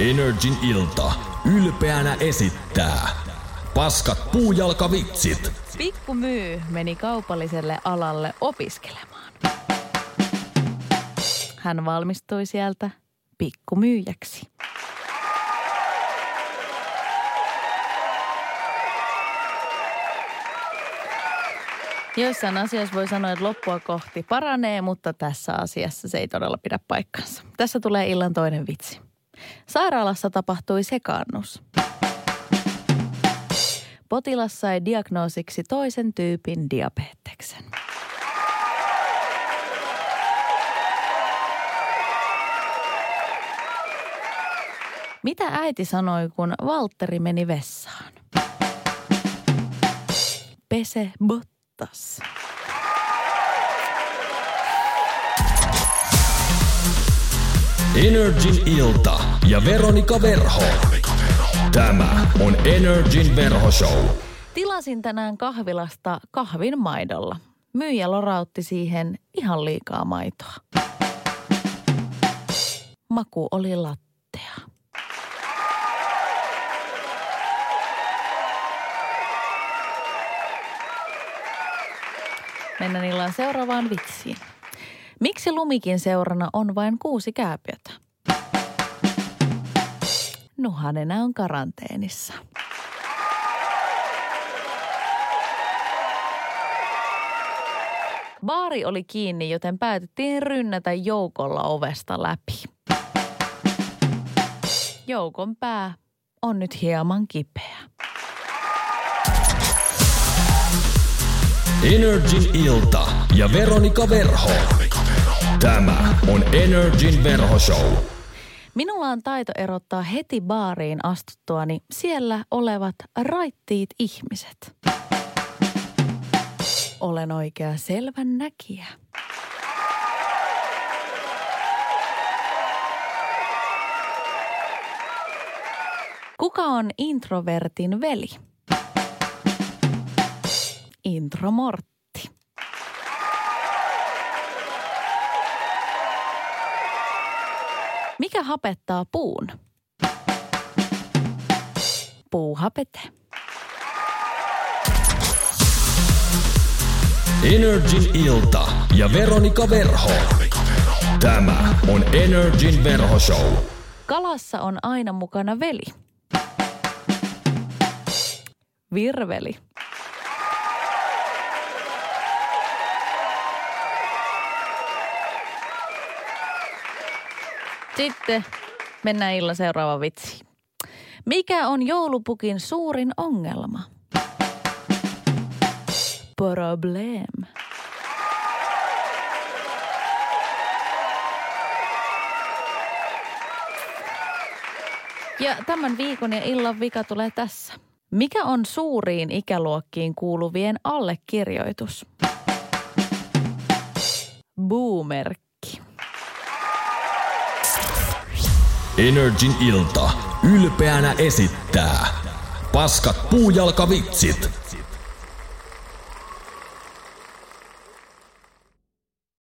Energin ilta ylpeänä esittää Paskat puujalkavitsit. Pikku Myy meni kaupalliselle alalle opiskelemaan. Hän valmistui sieltä pikkumyyjäksi. Joissain asioissa voi sanoa, että loppua kohti paranee, mutta tässä asiassa se ei todella pidä paikkansa. Tässä tulee illan toinen vitsi. Sairaalassa tapahtui sekaannus. Potilas sai diagnoosiksi toisen tyypin diabeteksen. Mitä äiti sanoi, kun Valtteri meni vessaan? Pese Bottas. Energin ilta ja Veronika Verho. Tämä on Energin verhoshow. Tilasin tänään kahvilasta kahvin maidolla. Myyjä lorautti siihen ihan liikaa maitoa. Maku oli lattea. Mennään illan seuraavaan vitsiin. Miksi lumikin seurana on vain kuusi kääpiötä? Nuhanenä on karanteenissa. Baari oli kiinni, joten päätettiin rynnätä joukolla ovesta läpi. Joukon pää on nyt hieman kipeä. Energin ilta ja Veronika Verho. Tämä on Energin verhoshow. Minulla on taito erottaa heti baariin astuttuani siellä olevat raittiit ihmiset. Olen oikea selvän näkijä. Kuka on introvertin veli? Intromortti. Mikä hapettaa puun? Puuhapete. Energin ilta ja Veronika Verho. Tämä on Energin verhoshow. Kalassa on aina mukana veli. Virveli. Sitten mennään illan seuraava vitsi. Mikä on joulupukin suurin ongelma? Problem. Ja tämän viikon ja illan vika tulee tässä. Mikä on suuriin ikäluokkiin kuuluvien allekirjoitus? Boomerkki. Energin ilta ylpeänä esittää Paskat puujalkavitsit.